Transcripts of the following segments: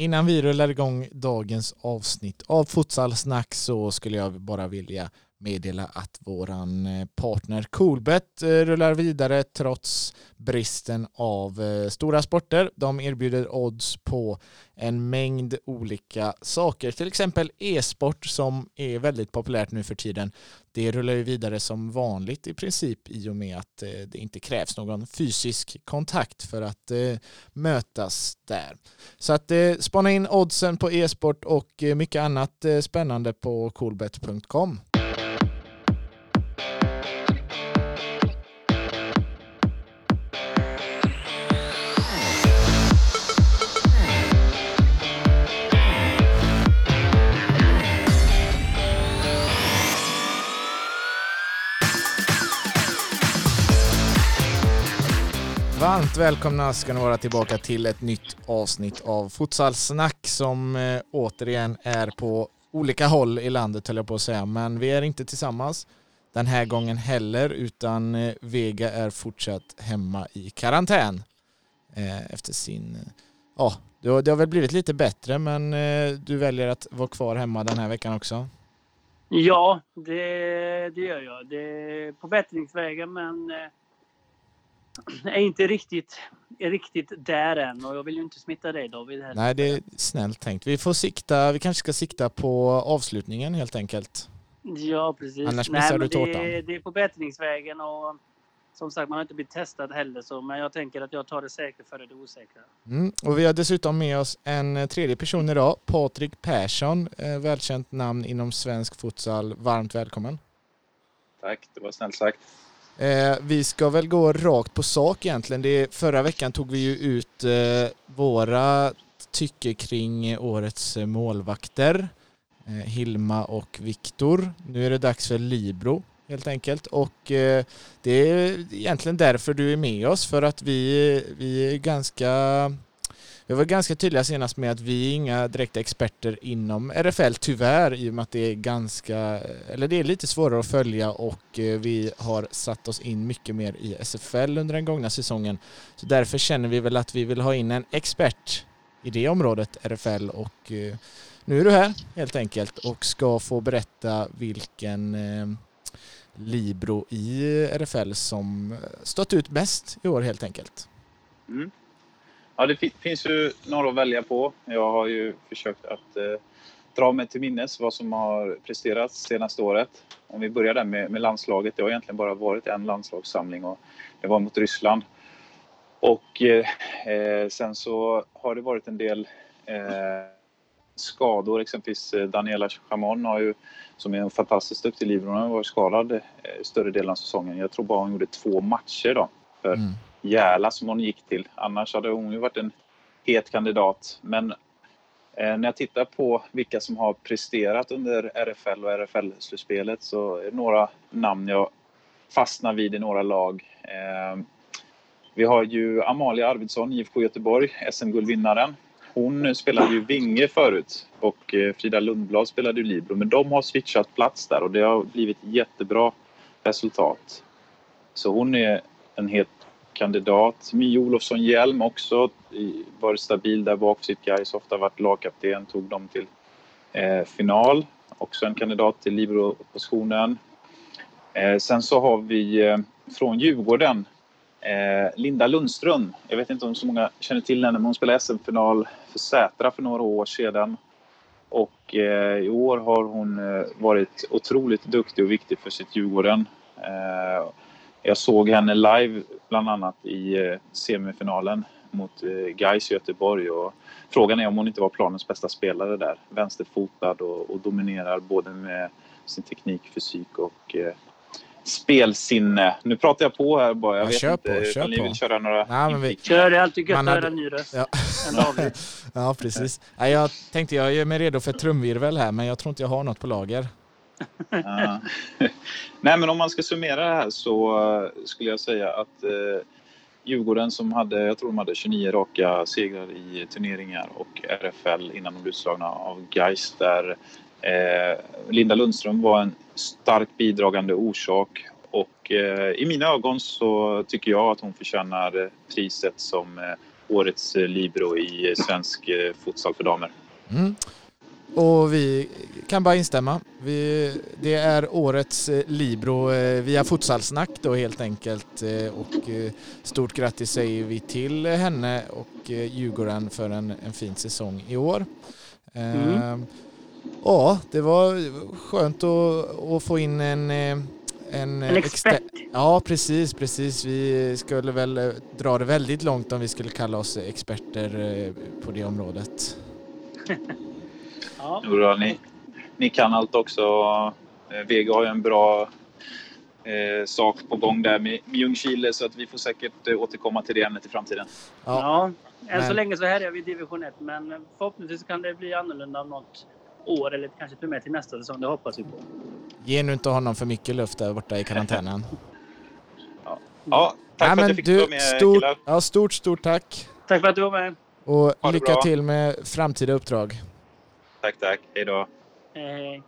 Innan vi rullar igång dagens avsnitt av Futsalsnack så skulle jag bara vilja meddela att våran eh, partner Coolbet eh, rullar vidare trots bristen av eh, stora sporter. De erbjuder odds på en mängd olika saker, till exempel e-sport som är väldigt populärt nu för tiden. Det rullar ju vidare som vanligt i princip i och med att det inte krävs någon fysisk kontakt för att mötas där. Så att spana in oddsen på e-sport och mycket annat spännande på coolbet.com. välkomna ska ni vara tillbaka till ett nytt avsnitt av Futsalsnack som eh, återigen är på olika håll i landet höll jag på att säga. Men vi är inte tillsammans den här gången heller utan eh, Vega är fortsatt hemma i karantän eh, efter sin... Ja, det har, det har väl blivit lite bättre men eh, du väljer att vara kvar hemma den här veckan också? Ja, det, det gör jag. Det är på bättringsvägen men eh, är inte riktigt, är riktigt där än och jag vill ju inte smitta dig David. Heller. Nej, det är snällt tänkt. Vi får sikta, vi kanske ska sikta på avslutningen helt enkelt. Ja, precis. Annars missar Nej, du tårtan. Det, det är på bättringsvägen och som sagt, man har inte blivit testad heller, så, men jag tänker att jag tar det säkra före det osäkra. Mm, och vi har dessutom med oss en tredje person idag, Patrik Persson, eh, välkänt namn inom svensk futsal. Varmt välkommen. Tack, det var snällt sagt. Eh, vi ska väl gå rakt på sak egentligen. Det, förra veckan tog vi ju ut eh, våra tycke kring årets målvakter. Eh, Hilma och Viktor. Nu är det dags för Libro helt enkelt. Och eh, det är egentligen därför du är med oss, för att vi, vi är ganska vi var ganska tydliga senast med att vi är inga direkta experter inom RFL tyvärr i och med att det är ganska, eller det är lite svårare att följa och eh, vi har satt oss in mycket mer i SFL under den gångna säsongen. Så därför känner vi väl att vi vill ha in en expert i det området, RFL och eh, nu är du här helt enkelt och ska få berätta vilken eh, Libro i RFL som eh, stått ut mest i år helt enkelt. Mm. Ja, det finns ju några att välja på. Jag har ju försökt att eh, dra mig till minnes vad som har presterats senaste året. Om vi börjar där med, med, landslaget. Det har egentligen bara varit en landslagssamling och det var mot Ryssland. Och eh, eh sen så har det varit en del eh, skador. Exempelvis eh, Daniela Chamon har ju, som är en fantastiskt duktig livrånare, har varit skadad eh, större delen av säsongen. Jag tror bara hon gjorde två matcher då för mm. Järla som hon gick till. Annars hade hon ju varit en het kandidat. Men eh, när jag tittar på vilka som har presterat under RFL och RFL-slutspelet så är det några namn jag fastnar vid i några lag. Eh, vi har ju Amalia Arvidsson, IFK Göteborg, SM-guldvinnaren. Hon spelade ju vinge förut och eh, Frida Lundblad spelade ju libero. Men de har switchat plats där och det har blivit jättebra resultat. Så hon är en helt kandidat. Mie Olofsson Hjelm också varit stabil där bak för sitt Gais. Ofta varit lagkapten, tog dem till eh, final. Också en kandidat till libero-positionen. Eh, sen så har vi eh, från Djurgården eh, Linda Lundström. Jag vet inte om så många känner till henne, men hon spelade SM-final för Sätra för några år sedan. Och eh, i år har hon eh, varit otroligt duktig och viktig för sitt Djurgården. Eh, jag såg henne live bland annat i eh, semifinalen mot eh, Gais Göteborg och frågan är om hon inte var planens bästa spelare där. Vänsterfotad och, och dominerar både med sin teknik, fysik och eh, spelsinne. Nu pratar jag på här bara. Jag ja, vet kör inte på, kör om ni på. vill köra några Nej, men vi... Kör, det är alltid gött att höra en ny röst. Ja. ja, precis. Ja, jag tänkte jag gör mig redo för trumvirvel här, men jag tror inte jag har något på lager. Nej, men om man ska summera det här så eh, skulle jag säga att eh, Djurgården som hade, jag tror de hade 29 raka segrar i turneringar och RFL innan de blev utslagna av Gais där eh, Linda Lundström var en starkt bidragande orsak och eh, i mina ögon så tycker jag att hon förtjänar priset som eh, årets Libro i svensk futsal för damer. Mm. Och vi kan bara instämma. Vi, det är årets Libro via Futsalsnack då helt enkelt. Och stort grattis säger vi till henne och Djurgården för en, en fin säsong i år. Mm. Ja, det var skönt att, att få in en en, en expert. Ja, precis, precis. Vi skulle väl eh, dra det väldigt långt om vi skulle kalla oss experter eh, på det området. ja. Jodå, ni, ni kan allt också. Eh, Vega har ju en bra eh, sak på gång där med, med Ljungskile så att vi får säkert eh, återkomma till det ämnet i framtiden. Ja, ja än men... så länge så här är vi i division 1 men förhoppningsvis kan det bli annorlunda något år eller kanske till och med till nästa säsong. Det hoppas vi på. Ge nu inte honom för mycket luft där borta i karantänen. ja. ja, tack Nej, för att jag fick du, vara med stort, killar. Ja, stort, stort tack. Tack för att du var med. Och lycka bra. till med framtida uppdrag. Tack, tack. Hej då. Hej.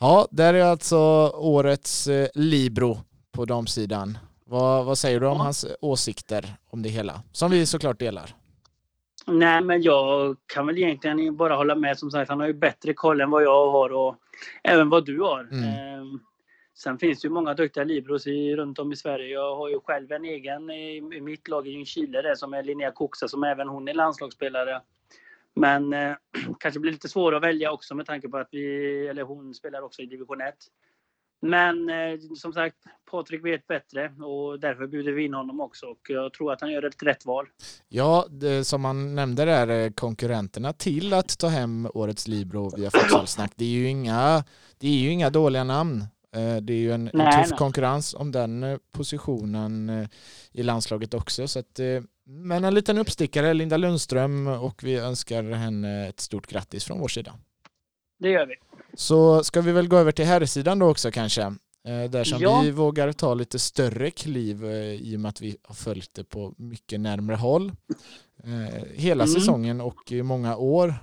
Ja, där är alltså årets eh, Libro på damsidan. Vad, vad säger du om ja. hans åsikter om det hela? Som vi såklart delar. Nej, men jag kan väl egentligen bara hålla med. Som sagt, han har ju bättre koll än vad jag har och även vad du har. Mm. Eh, sen finns det ju många duktiga Libros i, runt om i Sverige. Jag har ju själv en egen i, i mitt lag i Ljungskile där som är Linnea Koxa som även hon är landslagsspelare. Men eh, kanske blir lite svårare att välja också med tanke på att vi, eller hon spelar också i division 1. Men eh, som sagt, Patrik vet bättre och därför bjuder vi in honom också och jag tror att han gör ett rätt val. Ja, det, som man nämnde där, eh, konkurrenterna till att ta hem årets Libro via Futsalsnack, det är ju inga, det är ju inga dåliga namn. Eh, det är ju en, nej, en tuff nej. konkurrens om den eh, positionen i landslaget också. Så att, men en liten uppstickare, Linda Lundström, och vi önskar henne ett stort grattis från vår sida. Det gör vi. Så ska vi väl gå över till herrsidan då också kanske. Eh, där som ja. vi vågar ta lite större kliv eh, i och med att vi har följt det på mycket närmre håll. Eh, hela mm. säsongen och i många år.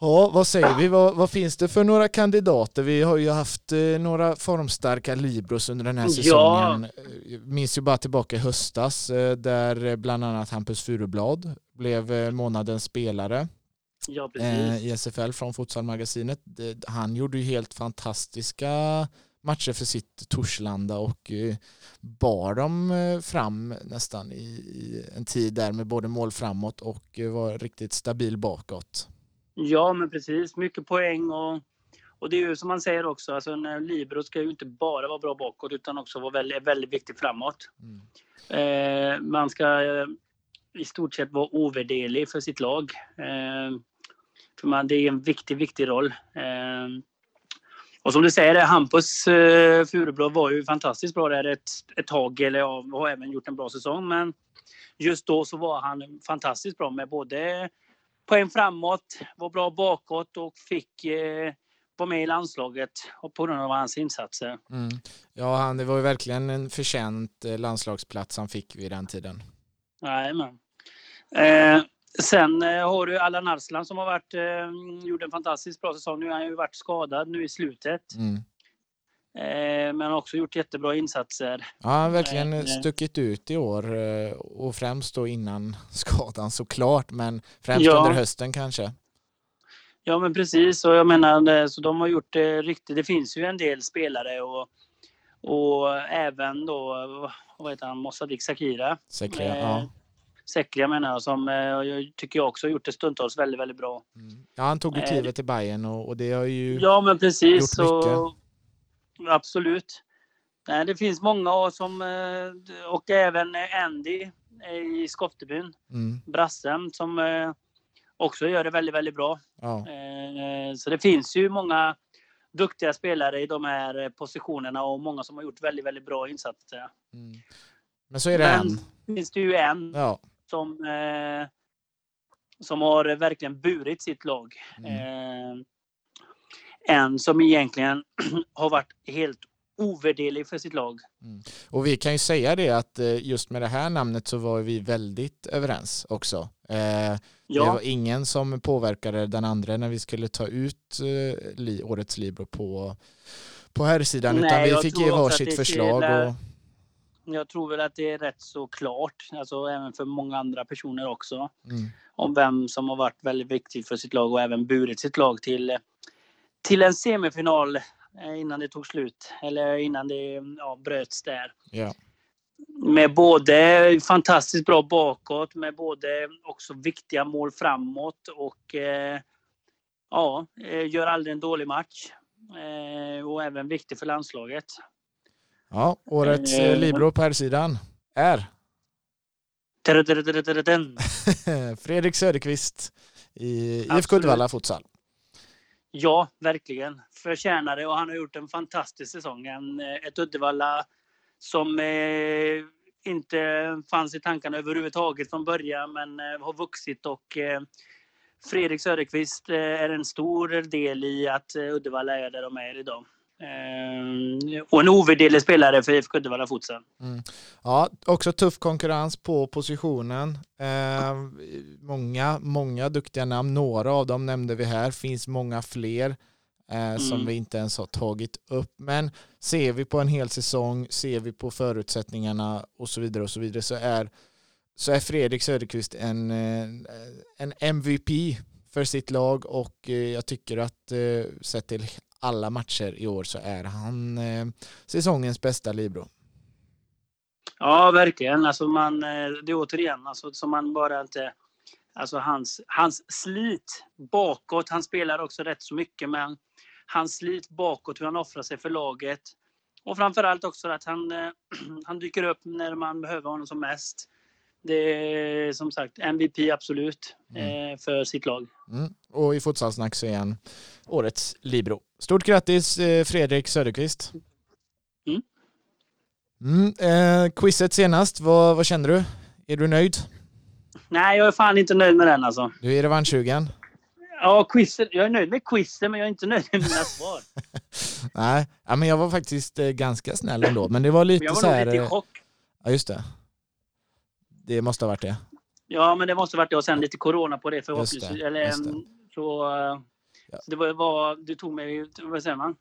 Ja, vad säger vi? Vad, vad, finns det för några kandidater? Vi har ju haft några formstarka Libros under den här säsongen. Ja. Minns ju bara tillbaka i höstas där bland annat Hampus Furublad blev månadens spelare ja, eh, i SFL från Futsalmagasinet. Han gjorde ju helt fantastiska matcher för sitt Torslanda och eh, bar dem eh, fram nästan i en tid där med både mål framåt och var riktigt stabil bakåt. Ja, men precis. Mycket poäng och, och det är ju som man säger också, alltså en libero ska ju inte bara vara bra bakåt utan också vara väldigt, väldigt viktig framåt. Mm. Eh, man ska i stort sett vara ovärderlig för sitt lag. Eh, för man, det är en viktig, viktig roll. Eh, och som du säger, Hampus eh, Furublad var ju fantastiskt bra där ett, ett tag, eller ja, har även gjort en bra säsong. Men just då så var han fantastiskt bra med både poäng framåt, var bra bakåt och fick eh, vara med i landslaget och på grund av hans insatser. Mm. Ja, han, det var ju verkligen en förtjänt eh, landslagsplats han fick vid den tiden. Jajamän. Eh, Sen eh, har du Allan Arslan som har varit, eh, gjort en fantastiskt bra säsong. Nu har han ju varit skadad nu i slutet. Mm. Eh, men har också gjort jättebra insatser. Ja, han verkligen eh, stuckit ut i år eh, och främst då innan skadan såklart, men främst ja. under hösten kanske. Ja, men precis. Och jag menar, så de har gjort det riktigt. Det finns ju en del spelare och, och även då, vad heter han, Mossadik Sakira. Ja eh, Säckliga menar jag, som eh, jag tycker jag också har gjort det stundtals väldigt, väldigt bra. Mm. Ja, han tog ju eh, klivet till Bayern och, och det har ju Ja, men precis. Gjort mycket. Och, absolut. Nej, det finns många som, eh, och även Andy i Skoftebyn, mm. brassen, som också gör det väldigt, väldigt bra. Ja. Så det finns ju många duktiga spelare i de här positionerna och många som har gjort väldigt, väldigt bra insatser. Mm. Men så är det Men, en. finns det ju en. Ja som, eh, som har verkligen burit sitt lag. Mm. Eh, en som egentligen har varit helt ovärderlig för sitt lag. Mm. Och vi kan ju säga det att eh, just med det här namnet så var vi väldigt överens också. Eh, ja. Det var ingen som påverkade den andra när vi skulle ta ut eh, årets Libro på, på här sidan utan vi fick ge varsitt förslag. Och... jag tror väl att det är rätt så klart, alltså även för många andra personer också, Mm. om vem som har varit väldigt viktig för sitt lag och även burit sitt lag till, till en semifinal eh, innan det tog slut, eller innan det ja, bröts där. Yeah. Med både fantastiskt bra bakåt, med både också viktiga mål framåt och eh, ja, eh, gör aldrig en dålig match. Eh, och även viktig för landslaget. Ja, årets eh, eh Libro per sidan är? Fredrik Söderqvist i IFK Uddevalla Futsal. Ja, verkligen. Förtjänar det och han har gjort en fantastisk säsong. En, eh, ett Uddevalla som eh, inte fanns i tankarna överhuvudtaget från början men eh, har vuxit och eh, Fredrik Söderqvist eh, är en stor del i att eh, Uddevalla är där de är idag. Eh, och en ovärderlig spelare för IFK Uddevalla Futsal. Ja, också tuff konkurrens på positionen. Eh, många, många duktiga namn. Några av dem nämnde vi här. Finns många fler eh, som Mm. vi inte ens har tagit upp. Men ser vi på en hel säsong, ser vi på förutsättningarna och så vidare och så vidare så är, så är Fredrik Söderqvist en, eh, en MVP för sitt lag och eh, jag tycker att sett till alla matcher i år så är han eh, säsongens bästa libero. Ja, verkligen. Alltså man, eh, det är återigen, alltså, som man bara inte... Alltså hans, hans slit bakåt, han spelar också rätt så mycket, men hans slit bakåt, hur han offrar sig för laget. Och framförallt också att han, eh, han dyker upp när man behöver honom som mest. Det är som sagt MVP absolut eh, för sitt lag. Mm. Och i Futsalsnack så är han årets Libro. Stort grattis eh, Fredrik Söderqvist. Mm. Mm, eh, quizet senast, vad, vad kände du? Är du nöjd? Nej, jag är fan inte nöjd med den alltså. Du är revanschsugen? Ja, quizen, jag är nöjd med quizen, men jag är inte nöjd med mina svar. Nej, ja, men jag var faktiskt eh, ganska snäll ändå. Men det var lite Jag så var här... nog lite i chock. Ja, just det. Det måste ha varit det. Ja, men det måste varit det. Och sen lite corona på det Just förhoppningsvis. det, Eller, just det. mm, Så, eh, Ja. så det var, var, du tog mig, vad säger man?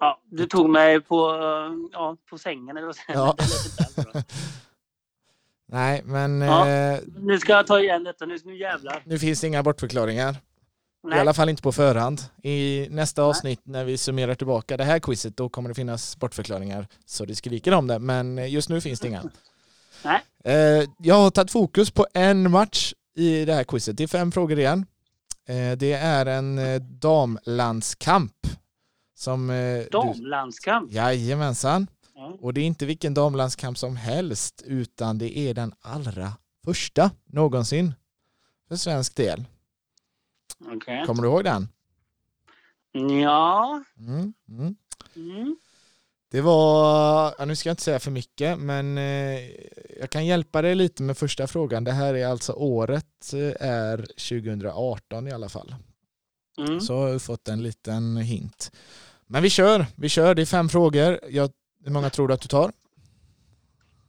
Ja, du tog mig på, eh, ja, på sängen eller vad säger Ja. man? Det. Nej, men Ja. eh, Nu ska jag ta igen detta. Nu, nu jävlar. nu finns det inga bortförklaringar. I Nej. alla fall inte på förhand. I nästa avsnitt när vi summerar tillbaka det här quizet då kommer det finnas bortförklaringar så det skriker om det. Men eh, just nu finns det inga. Nej. Eh, Jag har tagit fokus på en match i det här quizet. Det är fem frågor igen. Eh, Det är en eh, damlandskamp. Som eh, du... Damlandskamp. Jajamensan. Ja. Och det är inte vilken damlandskamp som helst utan det är den allra första någonsin för svensk del. Okej. Kommer du ihåg den? Ja. Mm, mm. Mm. Det var, ja, nu ska jag inte säga för mycket, men eh, jag kan hjälpa dig lite med första frågan. Det här är alltså året eh, är 2018 i alla fall. Mm. Så har jag fått en liten hint. Men vi kör, vi kör. Det är fem frågor. Jag, hur många tror du att du tar?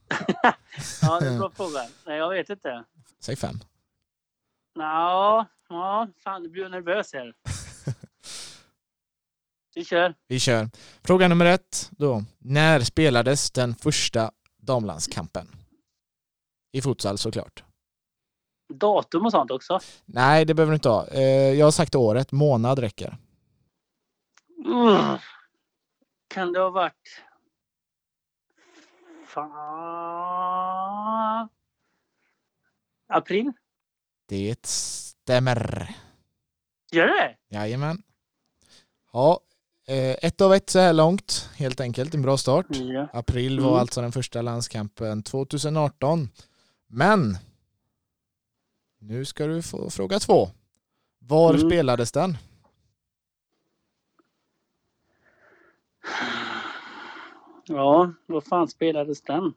Ja, det är en bra fråga. Nej, jag vet inte. Säg fem. Ja, ja, fan, nu blir nervös här. Vi kör. Vi kör. Fråga nummer ett då. När spelades den första damlandskampen? I futsal såklart. Datum och sånt också. Nej, det behöver du inte ha. Eh, Jag har sagt året, månad räcker. Mm. Kan det ha varit... Fan... April? Det stämmer. Gör det? Jajamän. Ja, ett av ett så här långt, helt enkelt. En bra start. Ja. April var Mm. alltså den första landskampen 2018. Men nu ska du få fråga två. Var Mm. spelades den? Ja, vad fan spelades den?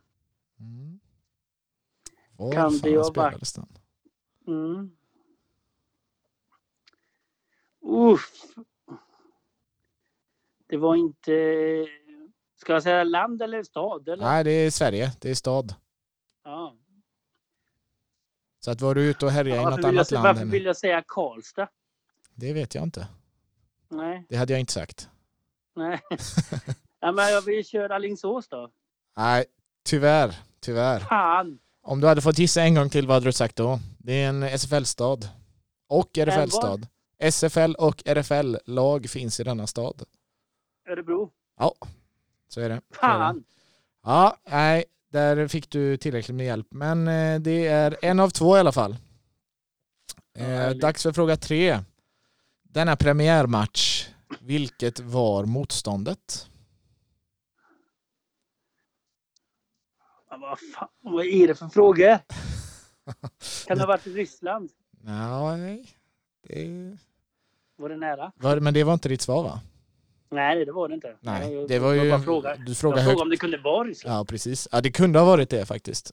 Mm. Var Kan det fan ha spelades den? Mm. Uff. Det var inte... Ska jag säga land eller stad? Eller? Nej, det är Sverige. Det är stad. Ja. Så att var du ute och härjade i Varför, något jag, annat säga- land? varför än- vill jag säga Karlstad? Det vet jag inte. Nej, Det hade jag inte sagt. nej. ja, men jag vill köra Alingsås då. Nej, tyvärr. Tyvärr. Fan! Om du hade fått gissa en gång till, vad hade du sagt då? Det är en SFL-stad. Och RFL-stad. SFL och RFL-lag finns i denna stad. Örebro. Ja, så är det. Fan! Ja, nej, där fick du tillräckligt med hjälp. Men eh, det är en av två i alla fall. Eh, dags för fråga tre. Denna premiärmatch, vilket var motståndet? vad, fan, vad är det för frågor? Kan det ha varit Ryssland? Nej, det... Var det nära? Men det var inte ditt svar va? Nej, det var det inte. Nej, jag, det var ju... Jag fråga. Du frågade jag frågade om det kunde vara Ryssland. Ja, precis. Ja, det kunde ha varit det faktiskt.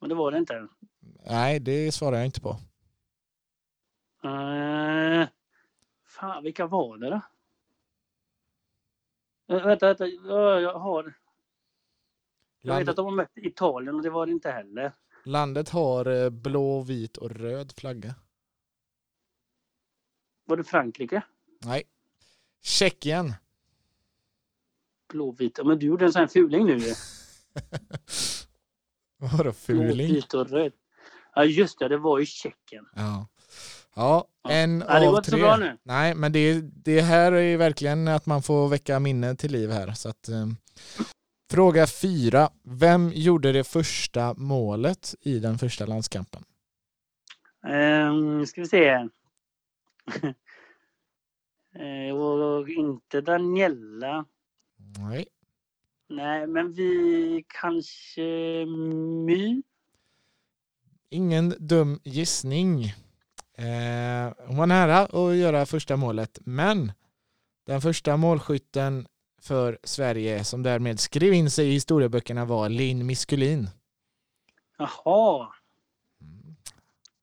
Men det var det inte. Nej, det svarar jag inte på. Uh, fan, vilka var det då? Uh, vänta, vänta. Uh, jag har... Jag Landet... vet att de har mött Italien och det var det inte heller. Landet har blå, vit och röd flagga. Var det Frankrike? Nej. Tjeckien. Blåvit. Men du gjorde en sån här fuling nu Vadå fuling? Blåvit och röd. Ja just det, det var ju Tjeckien. Ja. Ja, en ja, det av tre. bra nu. Nej, men det, det här är verkligen att man får väcka minnen till liv här. Så att, um, fråga fyra. Vem gjorde det första målet i den första landskampen? Um, ska vi se. Eh, och inte Daniela. Nej. Nej, men vi kanske My? Ingen dum gissning. Eh, hon var nära att göra första målet, men den första målskytten för Sverige som därmed skrev in sig i historieböckerna var Linn Miskulin. Jaha. Mm.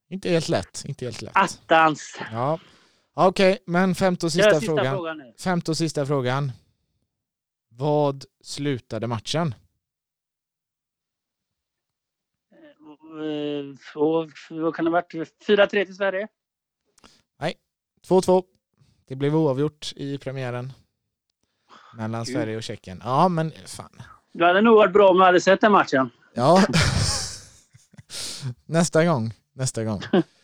Inte helt lätt. Inte helt lätt. Attans. Ja, Okej, okay, men femte och sista, sista frågan. frågan femte och sista frågan. Vad slutade matchen? Och, eh, vad kan det ha varit? 4-3 till Sverige? Nej, 2-2. Det blev oavgjort i premiären. Mellan Gud. Sverige och Tjeckien. Ja, men fan. Det hade nog varit bra om jag hade sett den matchen. Ja. Nästa gång. Nästa gång.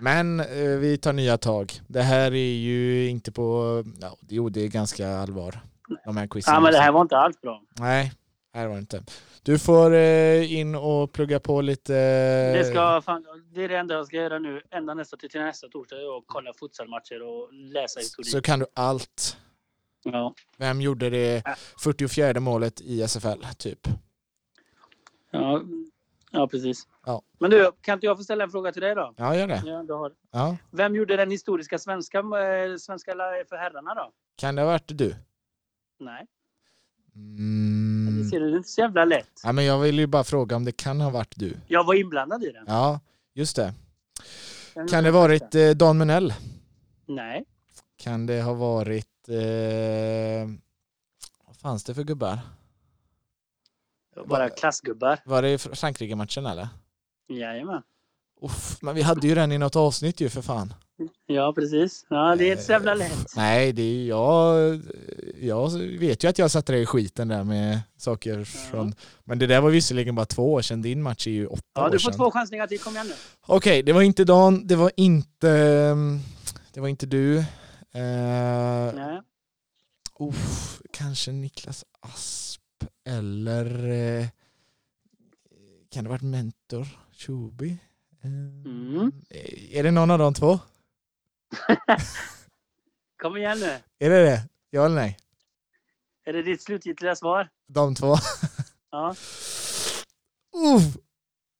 Men eh, vi tar nya tag. Det här är ju inte på, ja, jo det är ganska allvar. De här quizen. Ja men det här var inte alls bra. Nej, det här var det inte. Du får eh, in och plugga på lite. Det, ska, fan, det är det enda jag ska göra nu, ända nästa till, till nästa torsdag, och kolla futsalmatcher och läsa historik. Så kan du allt. Ja. Vem gjorde det 44 målet i SFL, typ? Ja, Ja, precis. Ja. Men du, kan inte jag få ställa en fråga till dig då? Ja, gör det. Ja, du har. Ja. Vem gjorde den historiska svenska, äh, svenska för herrarna då? Kan det ha varit du? Nej. Mm. Det ser du, inte så jävla lätt. Ja, men jag vill ju bara fråga om det kan ha varit du. Jag var inblandad i den. Ja, just det. Den kan det ha varit eh, Dan Menell? Nej. Kan det ha varit... Eh, vad fanns det för gubbar? Bara klassgubbar. Var det Frankrike-matchen eller? Jajamän. Uff, men vi hade ju den i något avsnitt ju för fan. Ja, precis. Ja, det är inte så jävla lätt. Nej, det är jag. Jag vet ju att jag satte dig i skiten där med saker från... Men det där var visserligen bara två år sedan. Din match är ju åtta ja, år sedan. Ja, du får två chansningar till. Kom igen nu. Okej, okay, det var inte Dan. Det var inte... Det var inte du. Uh, Nej. Uff, kanske Niklas Asp eller eh, kan det varit Mentor Chubi? Mm. Är det någon av de två? Kom igen nu. Är det det? Ja eller nej? Är det ditt slutgiltiga svar? De två? Ja. Uff.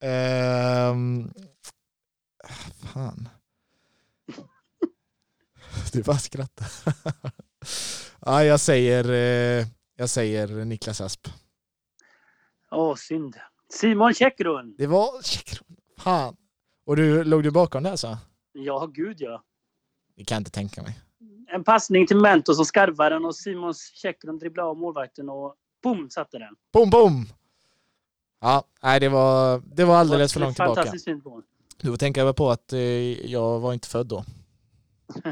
Um, fan. Du bara skrattar. ja, jag säger, eh, jag säger Niklas Asp. Åh, synd. Simon Käckrun. Det var Käckrun. Fan. Och du, låg du bakom det alltså? Ja, gud ja. Det kan jag inte tänka mig. En passning till Mento som skarvar den och Simon Käckrun dribblade av målvakten och boom satte den. Boom, boom! Ja, nej det var, det var alldeles för långt tillbaka. Fantastiskt fint mål. Du får tänka på att eh, jag var inte född då.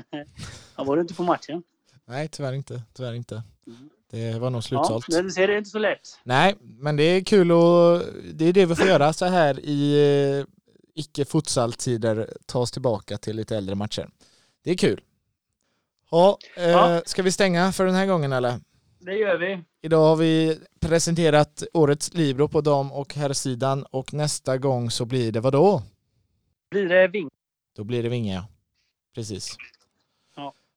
ja, var du inte på matchen? Nej, tyvärr inte. Tyvärr inte. Mm. Det var nog slutsålt. Ja, du ser, det inte så lätt. Nej, men det är kul och det är det vi får göra så här i eh, icke futsaltider ta oss tillbaka till lite äldre matcher. Det är kul. Ja, eh, ja. ska vi stänga för den här gången eller? Det gör vi. Idag har vi presenterat årets Libro på dam och herrsidan och nästa gång så blir det vad då? Blir det Vinge. Då blir det Vinge, ja. Precis.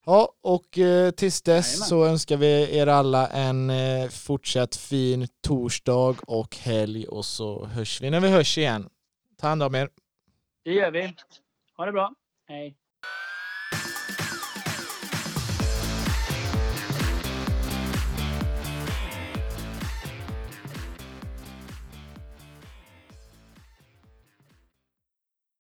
Ja, och eh, tills dess Jajamän. så önskar vi er alla en eh, fortsatt fin torsdag och helg och så hörs vi när vi hörs igen. Ta hand om er. Det gör vi. Ha det bra. Hej.